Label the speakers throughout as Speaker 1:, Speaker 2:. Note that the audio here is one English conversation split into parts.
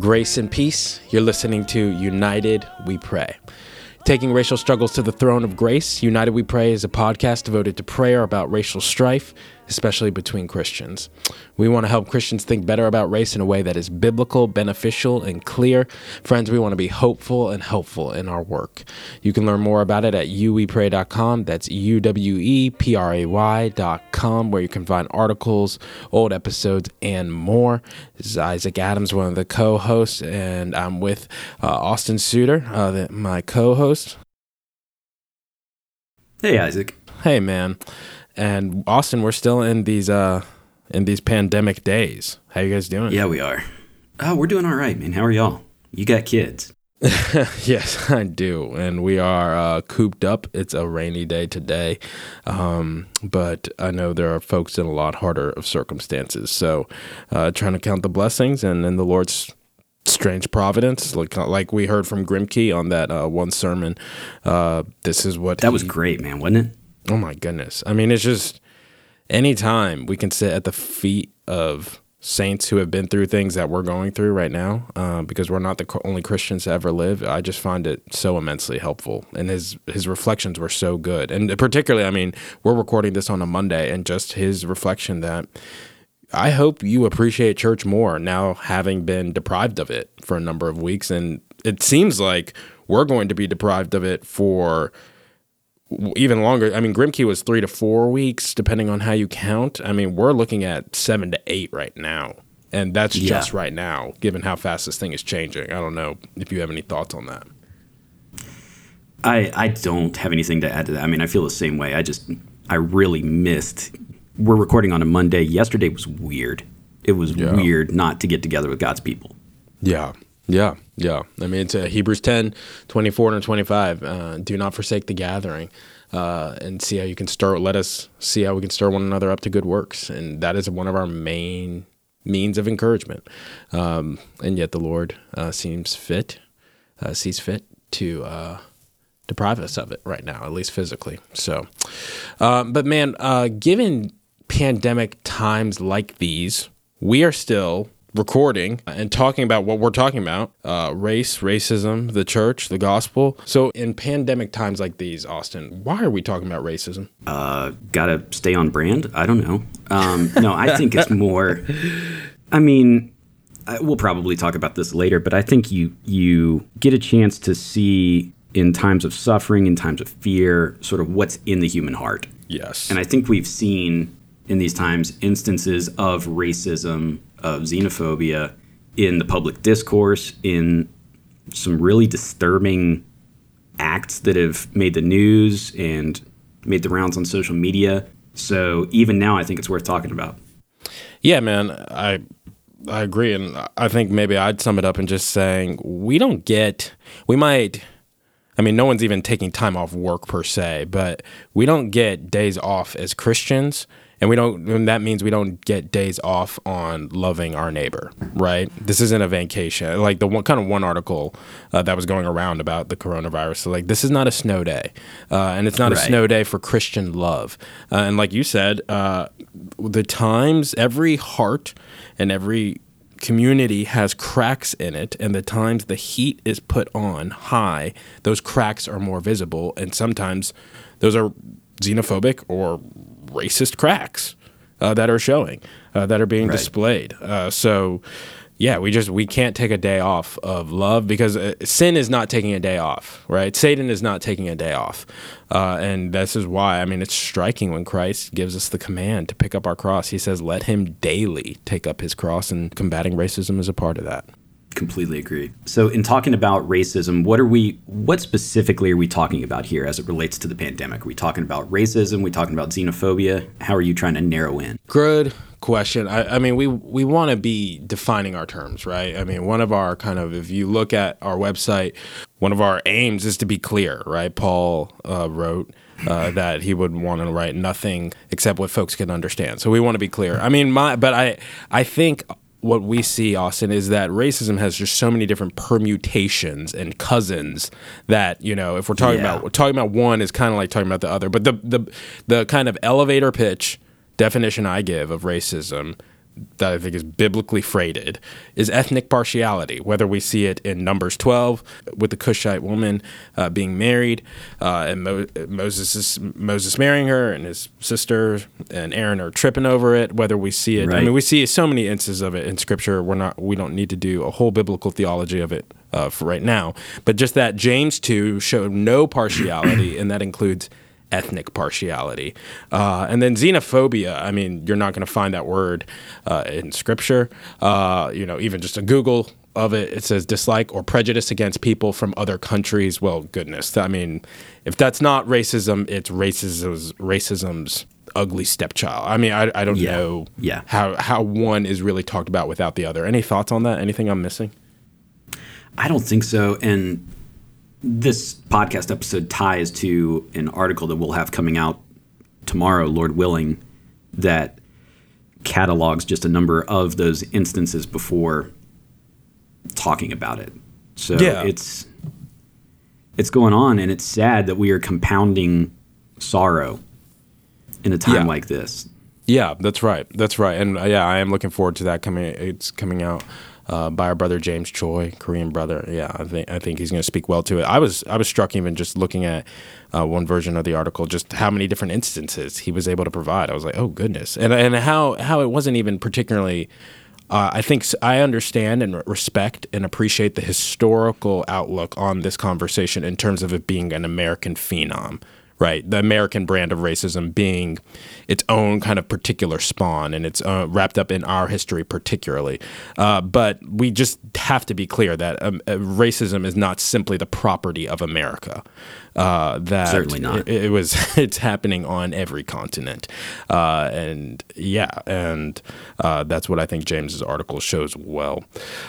Speaker 1: Grace and peace. You're listening to United We Pray. Taking racial struggles to the throne of grace, United We Pray is a podcast devoted to prayer about racial strife, especially between Christians. We want to help Christians think better about race in a way that is biblical, beneficial, and clear. Friends, we want to be hopeful and helpful in our work. You can learn more about it at uwepray.com. That's U W E P R A Y.com, where you can find articles, old episodes, and more. This is Isaac Adams, one of the co hosts, and I'm with uh, Austin Suter, uh, the, my co host.
Speaker 2: Hey, Isaac.
Speaker 1: Hey, man. And Austin, we're still in these uh in these pandemic days. How you guys doing?
Speaker 2: Yeah, we are. Oh, we're doing all right, man. How are y'all? You got kids?
Speaker 1: yes, I do, and we are uh, cooped up. It's a rainy day today, um, but I know there are folks in a lot harder of circumstances. So, uh, trying to count the blessings and then the Lord's strange providence, like like we heard from Grimke on that uh, one sermon. Uh, this is what
Speaker 2: that
Speaker 1: he,
Speaker 2: was great, man, wasn't it?
Speaker 1: Oh my goodness! I mean, it's just anytime we can sit at the feet of saints who have been through things that we're going through right now, uh, because we're not the only Christians to ever live. I just find it so immensely helpful, and his his reflections were so good, and particularly, I mean, we're recording this on a Monday, and just his reflection that. I hope you appreciate church more now having been deprived of it for a number of weeks. And it seems like we're going to be deprived of it for even longer. I mean, Grimke was three to four weeks, depending on how you count. I mean, we're looking at seven to eight right now. And that's yeah. just right now, given how fast this thing is changing. I don't know if you have any thoughts on that.
Speaker 2: I I don't have anything to add to that. I mean, I feel the same way. I just I really missed. We're recording on a Monday. Yesterday was weird. It was yeah. weird not to get together with God's people.
Speaker 1: Yeah. Yeah, yeah. I mean, it's uh, Hebrews 10, 24 and 25. Uh, do not forsake the gathering uh, and see how you can stir, let us see how we can stir one another up to good works. And that is one of our main means of encouragement. Um, and yet the Lord uh, seems fit, uh, sees fit to uh, deprive us of it right now, at least physically. So, um, but man, given pandemic times like these, we are still recording and talking about what we're talking about uh, race, racism, the church, the gospel. So, in pandemic times like these, Austin, why are we talking about racism?
Speaker 2: Uh, gotta stay on brand? I don't know. Um, no, I think it's more, I mean, we'll probably talk about this later, but I think you you get a chance to see in times of suffering, in times of fear, sort of what's in the human heart.
Speaker 1: Yes.
Speaker 2: And I think we've seen in these times instances of racism of xenophobia in the public discourse, in some really disturbing acts that have made the news and made the rounds on social media. So even now, I think it's worth talking about.
Speaker 1: Yeah, man, I I agree, and I think maybe I'd sum it up in just saying we don't get we might. I mean, no one's even taking time off work per se, but we don't get days off as Christians and we don't and that means we don't get days off on loving our neighbor right this isn't a vacation like the one kind of one article uh, that was going around about the coronavirus so like this is not a snow day uh, and it's not right. a snow day for christian love uh, and like you said uh, the times every heart and every community has cracks in it and the times the heat is put on high those cracks are more visible and sometimes those are xenophobic or racist cracks uh, that are showing, uh, that are being right. displayed. Uh, so, yeah, we just we can't take a day off of love because uh, sin is not taking a day off, right? Satan is not taking a day off, uh, and this is why. I mean, it's striking when Christ gives us the command to pick up our cross. He says, "Let him daily take up his cross," and combating racism is a part of that.
Speaker 2: Completely agree. So, in talking about racism, what are we? What specifically are we talking about here as it relates to the pandemic? Are we talking about racism? Are we talking about xenophobia? How are you trying to narrow in?
Speaker 1: Good question. I, I mean, we we want to be defining our terms, right? I mean, one of our kind of, if you look at our website, one of our aims is to be clear, right? Paul uh, wrote. Uh, that he would want to write nothing except what folks can understand. So we want to be clear. I mean, my but I I think what we see, Austin, is that racism has just so many different permutations and cousins that you know if we're talking yeah. about talking about one is kind of like talking about the other. But the the the kind of elevator pitch definition I give of racism that I think is biblically freighted is ethnic partiality, whether we see it in Numbers 12 with the Cushite woman uh, being married uh, and Mo- Moses is, Moses marrying her and his sister and Aaron are tripping over it, whether we see it. I mean, we see so many instances of it in Scripture. We're not, we don't need to do a whole biblical theology of it uh, for right now, but just that James 2 showed no partiality, and that includes ethnic partiality. Uh, and then xenophobia, I mean, you're not going to find that word uh, in scripture. Uh, you know, even just a Google of it, it says dislike or prejudice against people from other countries. Well, goodness. I mean, if that's not racism, it's racism's, racism's ugly stepchild. I mean, I, I don't
Speaker 2: Yeah.
Speaker 1: know
Speaker 2: Yeah.
Speaker 1: how, how one is really talked about without the other. Any thoughts on that? Anything I'm missing?
Speaker 2: I don't think so. And this podcast episode ties to an article that we'll have coming out tomorrow, Lord willing, that catalogs just a number of those instances before talking about it. So
Speaker 1: Yeah.
Speaker 2: it's it's going on and it's sad that we are compounding sorrow in a time
Speaker 1: Yeah.
Speaker 2: like this.
Speaker 1: Yeah, that's right. That's right. And uh, yeah, I am looking forward to that coming. It's coming out uh, by our brother James Choi, Korean brother. Yeah, I think I think he's going to speak well to it. I was I was struck even just looking at uh, one version of the article, just how many different instances he was able to provide. I was like, oh goodness, and and how how it wasn't even particularly. Uh, I think I understand and respect and appreciate the historical outlook on this conversation in terms of it being an American phenom, right? The American brand of racism being its own kind of particular spawn and it's uh, wrapped up in our history particularly. Uh, but we just have to be clear that um, uh, racism is not simply the property of America. Uh, that
Speaker 2: Certainly not.
Speaker 1: It, it was. It's happening on every continent, uh, and yeah, and uh, that's what I think James's article shows well.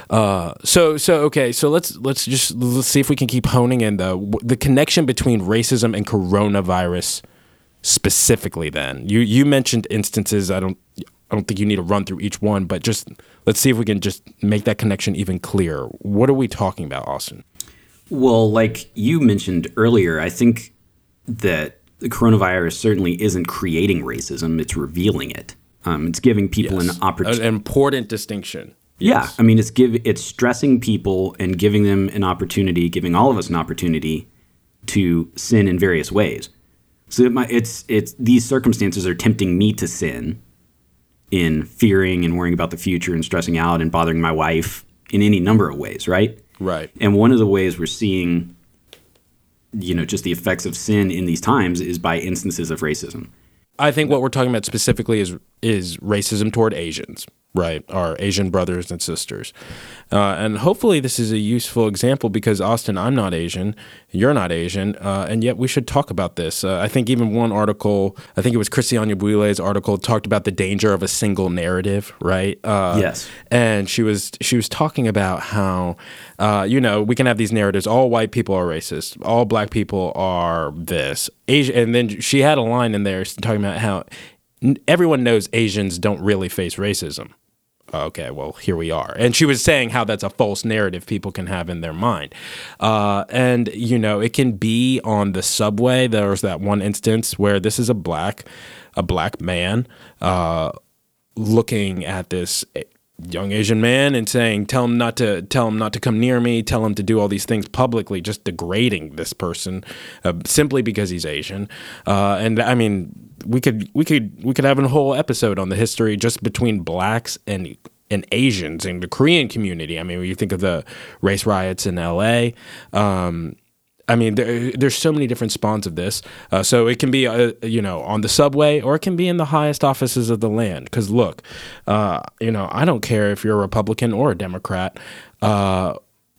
Speaker 1: Uh, so so okay, so let's let's just let's see if we can keep honing in the the connection between racism and coronavirus specifically. Then you you mentioned instances. I don't I don't think you need to run through each one, but just let's see if we can just make that connection even clearer. What are we talking about, Austin?
Speaker 2: Well, like you mentioned earlier, I think that the coronavirus certainly isn't creating racism; it's revealing it. Um, it's giving people an opportunity.
Speaker 1: An important distinction.
Speaker 2: Yeah, I mean, it's give it's stressing people and giving them an opportunity, giving all of us an opportunity to sin in various ways. So it might, it's it's these circumstances are tempting me to sin in fearing and worrying about the future and stressing out and bothering my wife in any number of ways, right?
Speaker 1: Right.
Speaker 2: And one of the ways we're seeing, you know, just the effects of sin in these times is by instances of racism.
Speaker 1: I think what we're talking about specifically is is racism toward Asians, right? Our Asian brothers and sisters, uh, and hopefully this is a useful example because Austin, I'm not Asian, you're not Asian, uh, and yet we should talk about this. Uh, I think even one article, I think it was Christiane Buile's article, talked about the danger of a single narrative, right? Uh,
Speaker 2: Yes.
Speaker 1: and she was she was talking about how uh, you know we can have these narratives all white people are racist all black people are this Asia and then she had a line in there talking about how everyone knows Asians don't really face racism okay well here we are and she was saying how that's a false narrative people can have in their mind uh, and you know it can be on the subway there was that one instance where this is a black a black man uh, looking at this young Asian man and saying, "Tell him not to tell him not to come near me. Tell him to do all these things publicly," just degrading this person uh, simply because he's Asian. Uh, and I mean, we could we could we could have a whole episode on the history just between blacks and and Asians in the Korean community. I mean, when you think of the race riots in L.A. Um, I mean, there, there's so many different spawns of this. Uh, so it can be, uh, you know, on the subway or it can be in the highest offices of the land. Because look, uh, you know, I don't care if you're a Republican or a Democrat.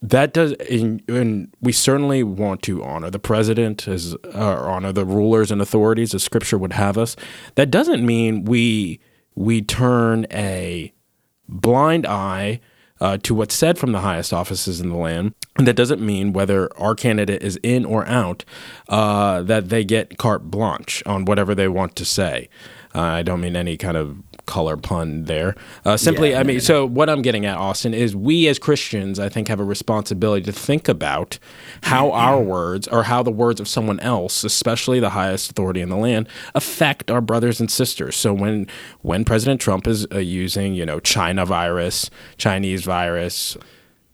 Speaker 1: Uh, that does, and, and we certainly want to honor the president as, or honor the rulers and authorities as Scripture would have us. That doesn't mean we we turn a blind eye uh, to what's said from the highest offices in the land. And that doesn't mean whether our candidate is in or out uh, that they get carte blanche on whatever they want to say. Uh, I don't mean any kind of color pun there. Uh, simply,
Speaker 2: Yeah,
Speaker 1: I mean, so what I'm getting at, Austin, is we as Christians, I think, have a responsibility to think about how our words or how the words of someone else, especially the highest authority in the land, affect our brothers and sisters. So when when President Trump is uh, using, you know, China virus, Chinese virus,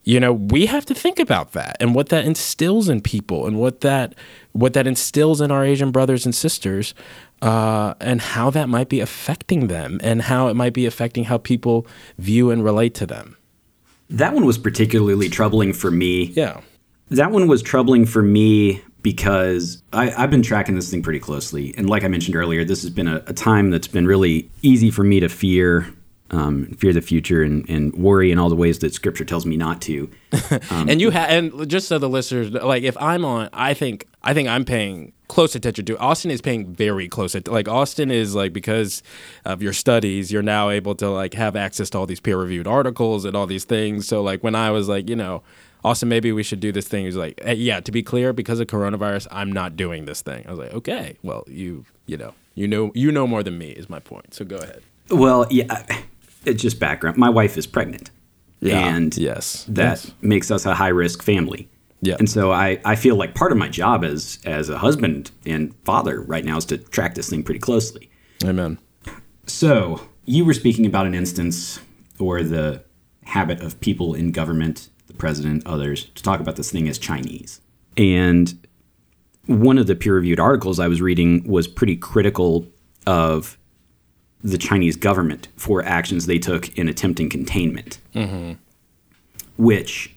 Speaker 1: you know we have to think about that and what that instills in people and what that what that instills in our asian brothers and sisters uh, and how that might be affecting them and how it might be affecting how people view and relate to them
Speaker 2: That one was particularly troubling for me.
Speaker 1: yeah
Speaker 2: That one was troubling for me because I, I've been tracking this thing pretty closely. And like I mentioned earlier, this has been a, a time that's been really easy for me to fear, um, fear the future and, and worry in all the ways that scripture tells me not to.
Speaker 1: and you have and just so the listeners like if i'm on i think i think i'm paying close attention to austin is paying very close at like austin is like because of your studies you're now able to like have access to all these peer reviewed articles and all these things. So like when i was like you know austin maybe we should do this thing he's like "Eh, yeah to be clear because of coronavirus i'm not doing this thing. I was like okay well you you know you know you know more than me is my point. So go ahead.
Speaker 2: Well, yeah, it's just background. My wife is pregnant.
Speaker 1: Yeah.
Speaker 2: And
Speaker 1: Yes.
Speaker 2: that
Speaker 1: Yes.
Speaker 2: makes us a high risk family.
Speaker 1: Yeah.
Speaker 2: And so I, I feel like part of my job as as a husband and father right now is to track this thing pretty closely.
Speaker 1: amen
Speaker 2: So you were speaking about an instance or the habit of people in government, the president, others, to talk about this thing as Chinese. And one of the peer reviewed articles I was reading was pretty critical of the Chinese government for actions they took in attempting containment, which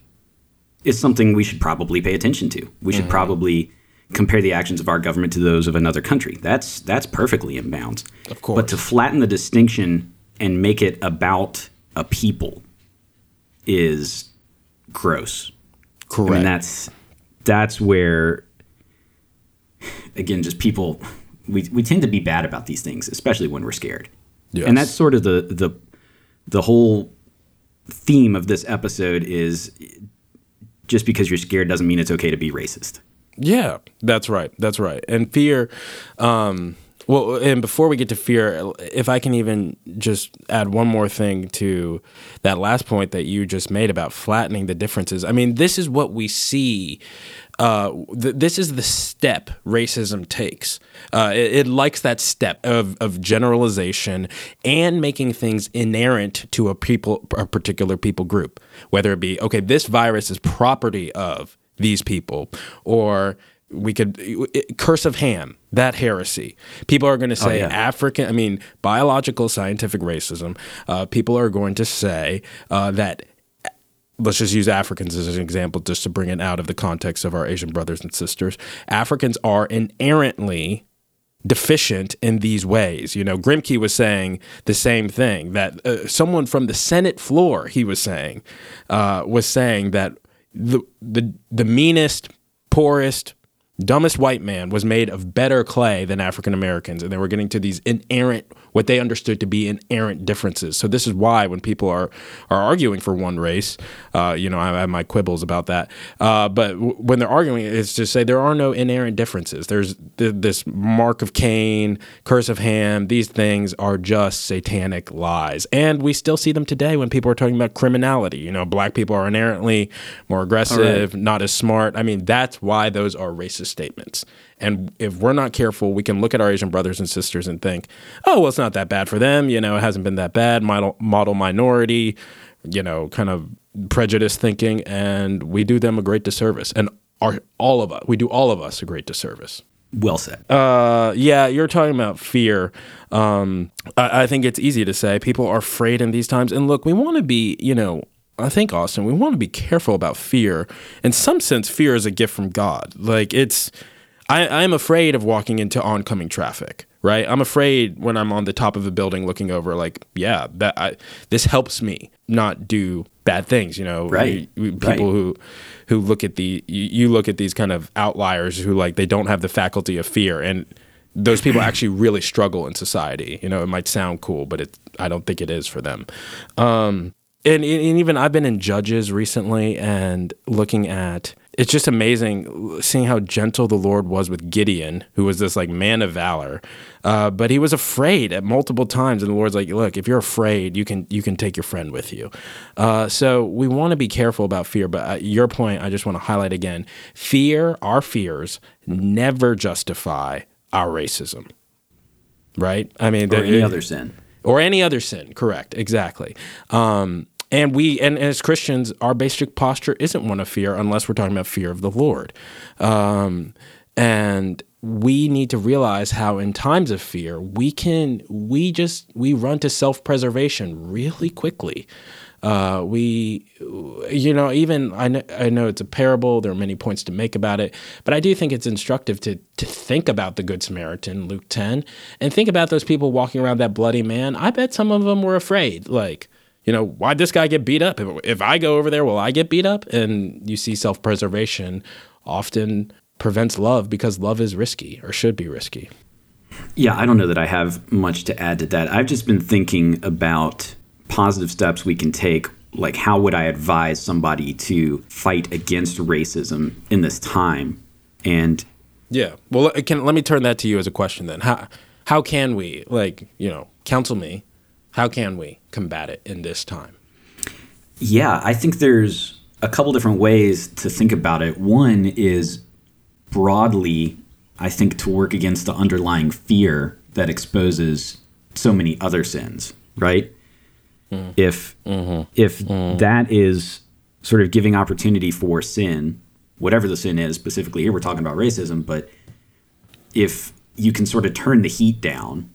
Speaker 2: is something we should probably pay attention to. We should probably compare the actions of our government to those of another country. That's that's perfectly in bounds.
Speaker 1: Of course.
Speaker 2: But to flatten the distinction and make it about a people is gross.
Speaker 1: correct
Speaker 2: I mean that's that's where again just people we, we tend to be bad about these things, especially when we're scared.
Speaker 1: Yes.
Speaker 2: And that's sort of the the the whole theme of this episode is just because you're scared doesn't mean it's okay to be racist.
Speaker 1: Yeah, that's right. That's right. And fear, um, well, and before we get to fear, if I can even just add one more thing to that last point that you just made about flattening the differences. I mean, this is what we see. Uh, th- this is the step racism takes. Uh, it, it likes that step of, of generalization and making things inerrant to a people, a particular people group. Whether it be okay, this virus is property of these people or we could curse of ham that heresy people are going to say
Speaker 2: yeah.
Speaker 1: african i mean biological scientific racism uh, people are going to say uh, that let's just use africans as an example just to bring it out of the context of our asian brothers and sisters africans are inherently deficient in these ways. You know, Grimke was saying the same thing that uh, someone from the Senate floor, he was saying, uh, was saying that the the the meanest, poorest, dumbest white man was made of better clay than African Americans, and they were getting to these inerrant, what they understood to be inerrant differences. So this is why when people are are arguing for one race, uh, you know, I have my quibbles about that. Uh, but w- when they're arguing, it's to say there are no inerrant differences. There's th- this mark of Cain, curse of Ham. These things are just satanic lies, and we still see them today when people are talking about criminality. You know, black people are inherently more aggressive, not as smart. I mean, that's why those are racist statements. And if we're not careful, we can look at our Asian brothers and sisters and think, oh, well, it's not that bad for them. You know, it hasn't been that bad. Model, model minority, you know, kind of prejudice thinking. And we do them a great disservice. And our, all of us, we do all of us a great disservice.
Speaker 2: Well said.
Speaker 1: Uh, yeah, you're talking about fear. Um, I, I think it's easy to say people are afraid in these times. And look, we want to be, you know, I think Austin, we want to be careful about fear. In some sense, fear is a gift from God. Like it's, I, I'm afraid of walking into oncoming traffic. Right, I'm afraid when I'm on the top of a building looking over, like, yeah, that I, this helps me not do bad things. You know,
Speaker 2: Right.
Speaker 1: We- we- people
Speaker 2: Right.
Speaker 1: who who look at the you, you look at these kind of outliers who like they don't have the faculty of fear and those people actually really struggle in society you know it might sound cool but it i don't think it is for them um and, and even i've been in judges recently and looking at it's just amazing seeing how gentle the Lord was with Gideon, who was this like man of valor, uh, but he was afraid at multiple times, and the Lord's like, "Look, if you're afraid, you can you can take your friend with you." Uh, so we want to be careful about fear. But uh, your point, I just want to highlight again: fear, our fears, never justify our racism. Right? I mean,
Speaker 2: or any other sin
Speaker 1: or any other sin. Correct. Exactly. Um, and we, and as Christians, our basic posture isn't one of fear unless we're talking about fear of the Lord. Um, and we need to realize how in times of fear, we can, we just, we run to self preservation really quickly. Uh, we, you know, even I know, I know it's a parable. There are many points to make about it, but I do think it's instructive to to think about the Good Samaritan, Luke ten, and think about those people walking around that bloody man. I bet some of them were afraid, like. You know, why'd this guy get beat up? If, if I go over there, will I get beat up? And you see self preservation often prevents love because love is risky or should be risky.
Speaker 2: Yeah, I don't know that I have much to add to that. I've just been thinking about positive steps we can take like how would i advise somebody to fight against racism in this time and
Speaker 1: yeah well can let me turn that to you as a question then how how can we like you know counsel me how can we combat it in this time
Speaker 2: yeah i think there's a couple different ways to think about it one is broadly i think to work against the underlying fear that exposes so many other sins right Mm. If mm-hmm. if mm. that is sort of giving opportunity for sin, whatever the sin is, specifically here we're talking about racism, but if you can sort of turn the heat down,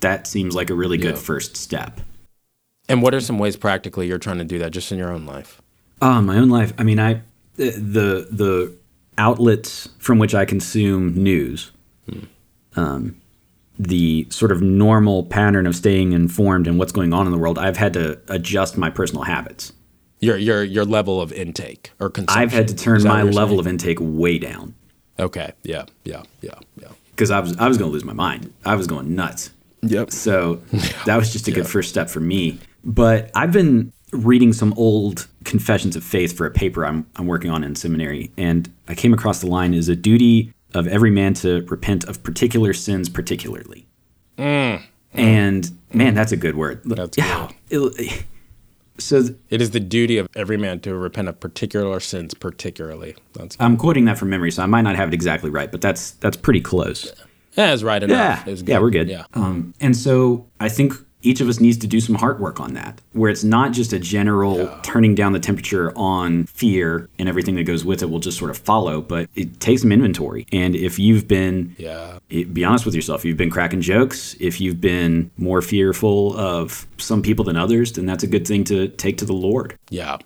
Speaker 2: that seems like a really good yeah. first step.
Speaker 1: And what are some ways practically you're trying to do that just in your own life?
Speaker 2: Uh, my own life. I mean, I the the outlets from which I consume news. Hmm. Um, the sort of normal pattern of staying informed and what's going on in the world, I've had to adjust my personal habits.
Speaker 1: Your your your level of intake or consumption.
Speaker 2: I've had to turn my level saying? of intake way down.
Speaker 1: Okay. Yeah. Yeah. Yeah. Yeah.
Speaker 2: Because I was I was going to lose my mind. I was going nuts.
Speaker 1: Yep.
Speaker 2: So that was just a good first step for me. But I've been reading some old confessions of faith for a paper I'm, I'm working on in seminary, and I came across the line is a duty of every man to repent of particular sins particularly. Mm. And man, that's a good word. That's yeah. Good. It, so th-
Speaker 1: it is the duty of every man to repent of particular sins particularly. That's
Speaker 2: I'm quoting that from memory, so I might not have it exactly right, but that's that's pretty close.
Speaker 1: Yeah, it's right enough.
Speaker 2: Yeah, yeah we're good. Yeah. Um, and so I think each of us needs to do some heart work on that, where it's not just a general yeah. turning down the temperature on fear and everything that goes with it will just sort of follow, but it takes some inventory. And if you've been, yeah. be honest with yourself, you've been cracking jokes, if you've been more fearful of some people than others, then that's a good thing to take to the Lord.
Speaker 1: Yeah.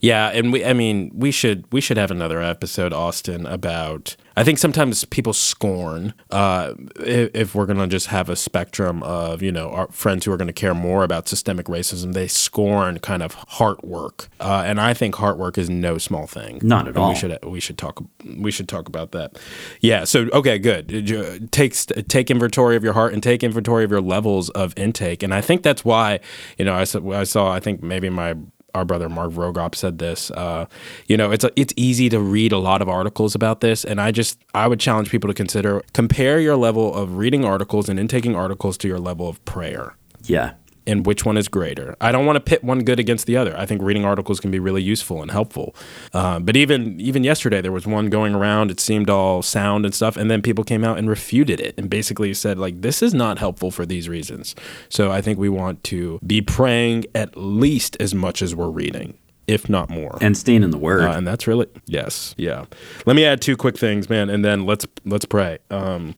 Speaker 1: Yeah, and we I mean, we should we should have another episode Austin about I think sometimes people scorn uh, if, if, we're going to just have a spectrum of, you know, our friends who are going to care more about systemic racism, they scorn kind of heart work. Uh, and I think heart work is no small thing.
Speaker 2: Not at
Speaker 1: and
Speaker 2: all.
Speaker 1: We should we should talk we should talk about that. Yeah, so okay, good. Take take inventory of your heart and take inventory of your levels of intake. And I think that's why, you know, I saw I saw I think maybe my our brother Mark Vroegop said this. Uh, you know, it's a, it's easy to read a lot of articles about this, and I just I would challenge people to consider compare your level of reading articles and intaking articles to your level of prayer.
Speaker 2: Yeah,
Speaker 1: and which one is greater. I don't want to pit one good against the other. I think reading articles can be really useful and helpful. Uh, but even even yesterday, there was one going around. It seemed all sound and stuff, and then people came out and refuted it and basically said like this is not helpful for these reasons. So I think we want to be praying at least as much as we're reading if not more.
Speaker 2: And staying in the word. Uh,
Speaker 1: and that's really yes, yeah. Let me add two quick things, man, and then let's let's pray. Um,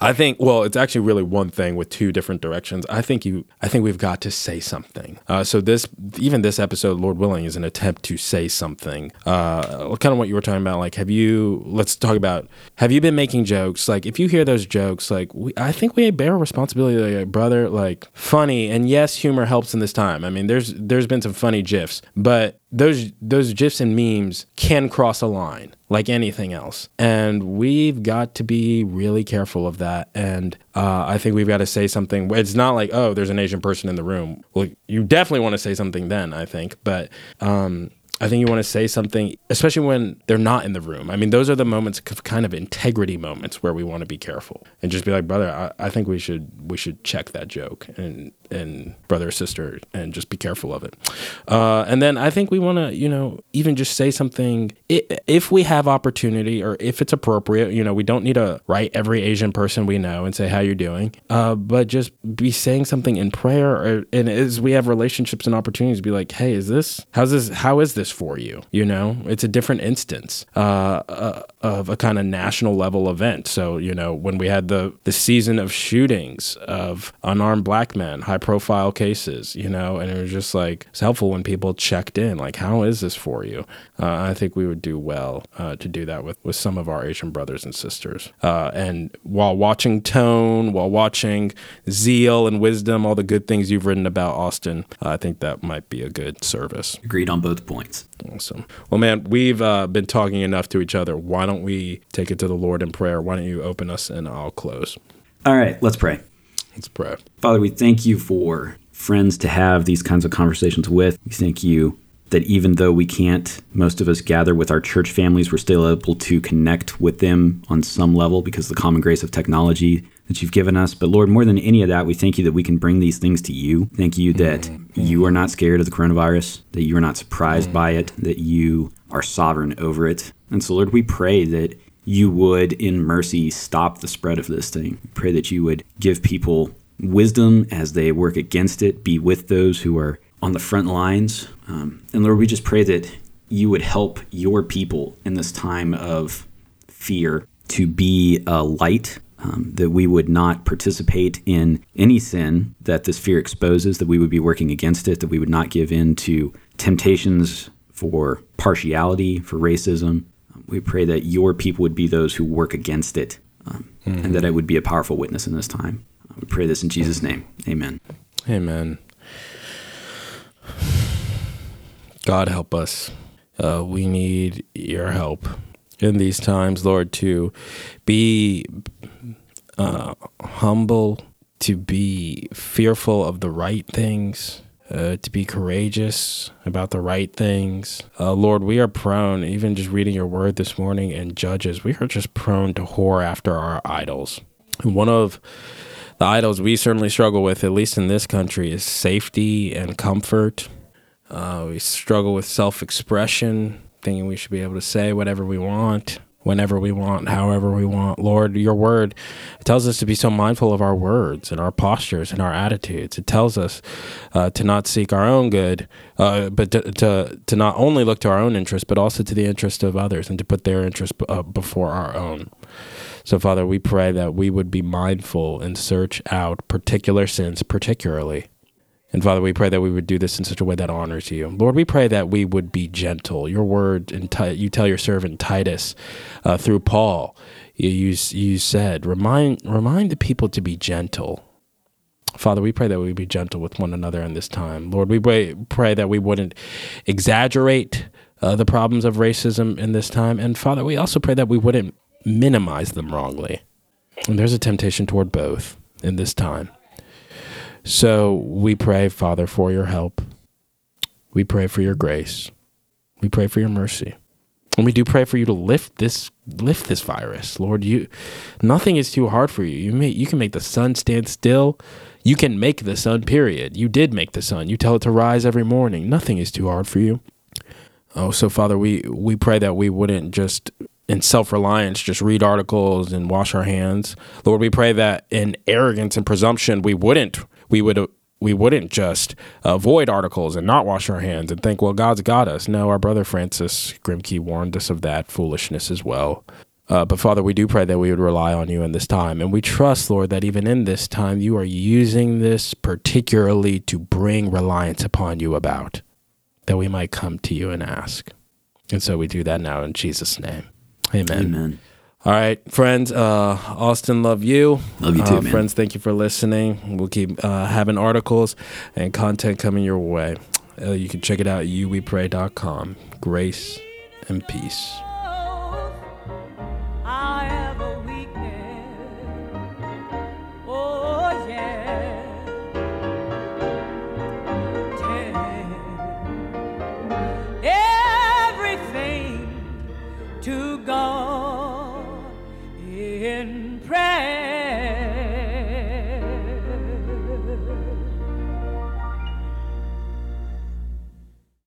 Speaker 1: I think well, it's actually really one thing with two different directions. I think you I think we've got to say something. Uh, so this even this episode, Lord willing, is an attempt to say something. Uh, kind of what you were talking about. Like, have you? Let's talk about. Have you been making jokes? Like, if you hear those jokes, like we, I think we bear a responsibility, like, brother. Like, funny and yes, humor helps in this time. I mean, there's there's been some funny gifs, but those those gifs and memes can cross a line like anything else. And we've got to be really careful of that. And uh, i think we've got to say something. It's not like oh there's an asian person in the room. Well you definitely want to say something then i think. But um, I think you want to say something, especially when they're not in the room. I mean, those are the moments, of kind of integrity moments, where we want to be careful and just be like, brother, I, I think we should we should check that joke and and brother or sister and just be careful of it. Uh, and then I think we want to, you know, even just say something if we have opportunity or if it's appropriate. You know, we don't need to write every Asian person we know and say how you're doing, uh, but just be saying something in prayer. Or, and as we have relationships and opportunities, be like, hey, is this how's this? How is this for you? You know, it's a different instance uh, uh, of a kind of national level event. So you know, when we had the the season of shootings of unarmed black men, high profile cases, you know, and it was just like it's helpful when people checked in, like, how is this for you? Uh, I think we would do well uh, to do that with with some of our Asian brothers and sisters. Uh, and while watching tone, while watching zeal and wisdom, all the good things you've written about Austin, I think that might be a good service.
Speaker 2: Agreed on both points.
Speaker 1: Awesome. Well, man, we've uh, been talking enough to each other. Why don't we take it to the Lord in prayer? Why don't you open us and I'll close?
Speaker 2: All right, let's pray.
Speaker 1: Let's pray.
Speaker 2: Father, we thank you for friends to have these kinds of conversations with. We thank you that even though we can't, most of us gather with our church families, we're still able to connect with them on some level because of the common grace of technology that you've given us. But Lord, more than any of that, we thank you that we can bring these things to you. Thank you that mm-hmm. you are not scared of the coronavirus, that you are not surprised mm-hmm. by it, that you are sovereign over it. And so, Lord, we pray that you would, in mercy, stop the spread of this thing. We pray that you would give people wisdom as they work against it, be with those who are on the front lines. Um, and Lord, we just pray that you would help your people in this time of fear to be a light, um, that we would not participate in any sin that this fear exposes, that we would be working against it, that we would not give in to temptations for partiality, for racism. Um, we pray that your people would be those who work against it um, mm-hmm. and that it would be a powerful witness in this time. We pray this in Jesus' name. Amen.
Speaker 1: Amen. God help us. Uh, we need your help in these times, Lord, to be uh, humble, to be fearful of the right things, uh, to be courageous about the right things. Uh, Lord, we are prone, even just reading your word this morning in Judges, we are just prone to whore after our idols. one of the idols we certainly struggle with, at least in this country, is safety and comfort. Uh, we struggle with self expression, thinking we should be able to say whatever we want, whenever we want, however we want. Lord, your word tells us to be so mindful of our words and our postures and our attitudes. It tells us uh, to not seek our own good, uh, but to, to, to, not only look to our own interest, but also to the interest of others and to put their interest uh, before our own. So, Father, we pray that we would be mindful and search out particular sins, particularly. And Father, we pray that we would do this in such a way that honors you. Lord, we pray that we would be gentle. Your word, and you tell your servant Titus uh, through Paul, you, you, you said, remind, remind the people to be gentle. Father, we pray that we would be gentle with one another in this time. Lord, we pray, pray that we wouldn't exaggerate uh, the problems of racism in this time. And Father, we also pray that we wouldn't minimize them wrongly. And there's a temptation toward both in this time. So we pray, Father, for your help. We pray for your grace. We pray for your mercy. And we do pray for you to lift this lift this virus. Lord, you nothing is too hard for you. You may you can make the sun stand still. You can make the sun, period. You did make the sun. You tell it to rise every morning. Nothing is too hard for you. Oh, so Father, we we pray that we wouldn't just in self reliance just read articles and wash our hands. Lord, we pray that in arrogance and presumption we wouldn't we would we wouldn't just avoid articles and not wash our hands and think, well, God's got us. No, our brother Francis Grimke warned us of that foolishness as well. Uh, but Father, we do pray that we would rely on you in this time. And we trust, Lord, that even in this time, you are using this particularly to bring reliance upon you about, that we might come to you and ask. And so we do that now in Jesus' name. Amen.
Speaker 2: Amen.
Speaker 1: All right, friends. Uh, Austin, love you.
Speaker 2: Love you too,
Speaker 1: uh,
Speaker 2: man.
Speaker 1: Friends, thank you for listening. We'll keep uh, having articles and content coming your way. Uh, you can check it out at uwepray.com. Grace and peace.